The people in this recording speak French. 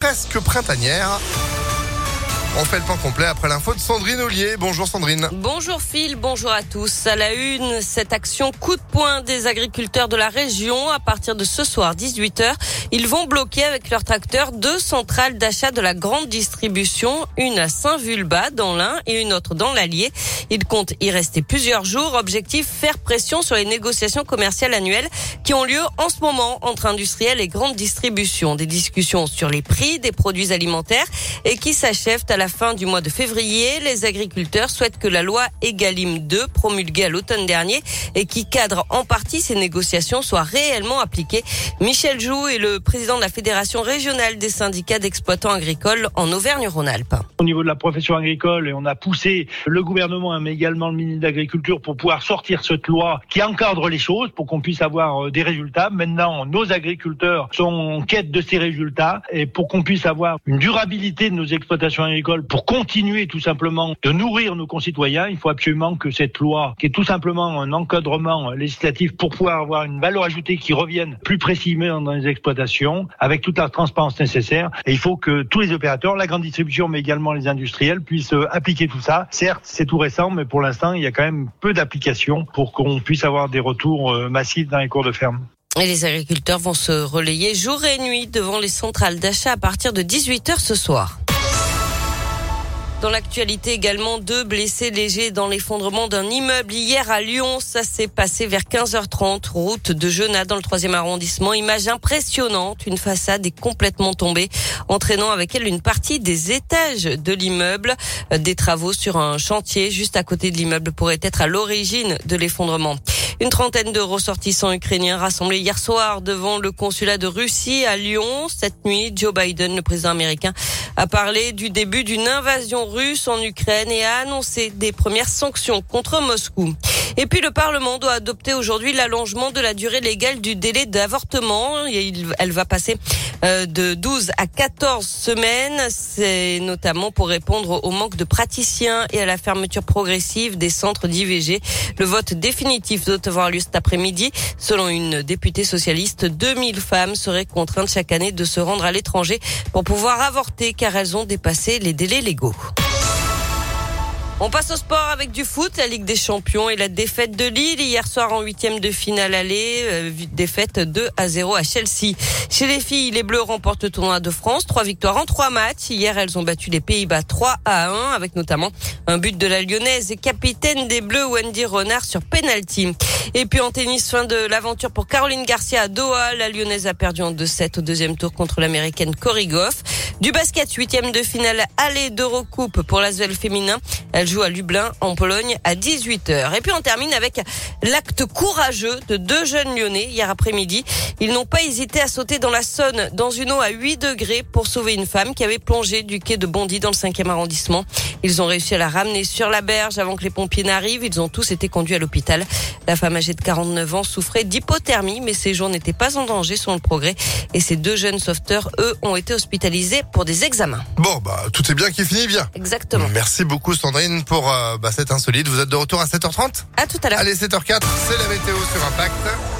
presque printanière. On fait le point complet après l'info de Sandrine Ollier. Bonjour Sandrine. Bonjour Phil, bonjour à tous. À la une, cette action coup de poing des agriculteurs de la région. À partir de ce soir, 18h, ils vont bloquer avec leurs tracteurs deux centrales d'achat de la grande distribution, une à Saint-Vulbas dans l'Ain et une autre dans l'Allier. Ils comptent y rester plusieurs jours. Objectif, faire pression sur les négociations commerciales annuelles qui ont lieu en ce moment entre industriels et grandes distributions. Des discussions sur les prix des produits alimentaires et qui s'achèvent à la fin du mois de février. Les agriculteurs souhaitent que la loi Egalim 2, promulguée à l'automne dernier et qui cadre en partie ces négociations, soit réellement appliquée. Michel Joux est le président de la Fédération régionale des syndicats d'exploitants agricoles en Auvergne-Rhône-Alpes. Au niveau de la profession agricole, et on a poussé le gouvernement, mais également le ministre de l'Agriculture pour pouvoir sortir cette loi qui encadre les choses pour qu'on puisse avoir euh, des résultats. Maintenant, nos agriculteurs sont en quête de ces résultats et pour qu'on puisse avoir une durabilité de nos exploitations agricoles pour continuer tout simplement de nourrir nos concitoyens, il faut absolument que cette loi, qui est tout simplement un encadrement législatif pour pouvoir avoir une valeur ajoutée qui revienne plus précisément dans les exploitations, avec toute la transparence nécessaire. Et il faut que tous les opérateurs, la grande distribution, mais également les industriels, puissent appliquer tout ça. Certes, c'est tout récent, mais pour l'instant, il y a quand même peu d'applications pour qu'on puisse avoir des retours euh, massifs dans les cours de ferme. Et les agriculteurs vont se relayer jour et nuit devant les centrales d'achat à partir de 18h ce soir. Dans l'actualité également, deux blessés légers dans l'effondrement d'un immeuble hier à Lyon. Ça s'est passé vers 15h30, route de Genat dans le troisième arrondissement. Image impressionnante, une façade est complètement tombée, entraînant avec elle une partie des étages de l'immeuble. Des travaux sur un chantier juste à côté de l'immeuble pourraient être à l'origine de l'effondrement. Une trentaine de ressortissants ukrainiens rassemblés hier soir devant le consulat de Russie à Lyon. Cette nuit, Joe Biden, le président américain, a parlé du début d'une invasion russe en Ukraine et a annoncé des premières sanctions contre Moscou. Et puis le Parlement doit adopter aujourd'hui l'allongement de la durée légale du délai d'avortement. Elle va passer euh, de 12 à 14 semaines. C'est notamment pour répondre au manque de praticiens et à la fermeture progressive des centres d'IVG. Le vote définitif doit avoir lieu cet après-midi. Selon une députée socialiste, 2000 femmes seraient contraintes chaque année de se rendre à l'étranger pour pouvoir avorter car elles ont dépassé les délais légaux. On passe au sport avec du foot, la Ligue des Champions et la défaite de Lille hier soir en huitième de finale aller, euh, défaite 2 à 0 à Chelsea. Chez les filles, les Bleus remportent le tournoi de France, trois victoires en trois matchs. Hier, elles ont battu les Pays-Bas 3 à 1 avec notamment un but de la Lyonnaise et capitaine des Bleus Wendy Renard sur penalty. Et puis en tennis, fin de l'aventure pour Caroline Garcia à Doha. La Lyonnaise a perdu en 2-7 au deuxième tour contre l'américaine Cory Goff. Du basket, huitième de finale aller d'Eurocoupe pour l'Asvel féminin. Elle joue à Lublin, en Pologne, à 18h. Et puis on termine avec l'acte courageux de deux jeunes lyonnais hier après-midi. Ils n'ont pas hésité à sauter dans la Saône, dans une eau à 8 degrés pour sauver une femme qui avait plongé du quai de Bondy dans le 5e arrondissement. Ils ont réussi à la ramener sur la berge avant que les pompiers n'arrivent. Ils ont tous été conduits à l'hôpital. La femme âgée de 49 ans souffrait d'hypothermie, mais ses jours n'étaient pas en danger selon le progrès. Et ces deux jeunes sauveteurs, eux, ont été hospitalisés pour des examens. Bon, bah, tout est bien qui finit bien. Exactement. Merci beaucoup, Sandrine, pour euh, bah, cette insolite. Vous êtes de retour à 7h30 À tout à l'heure. Allez, 7h04, c'est la météo sur Impact.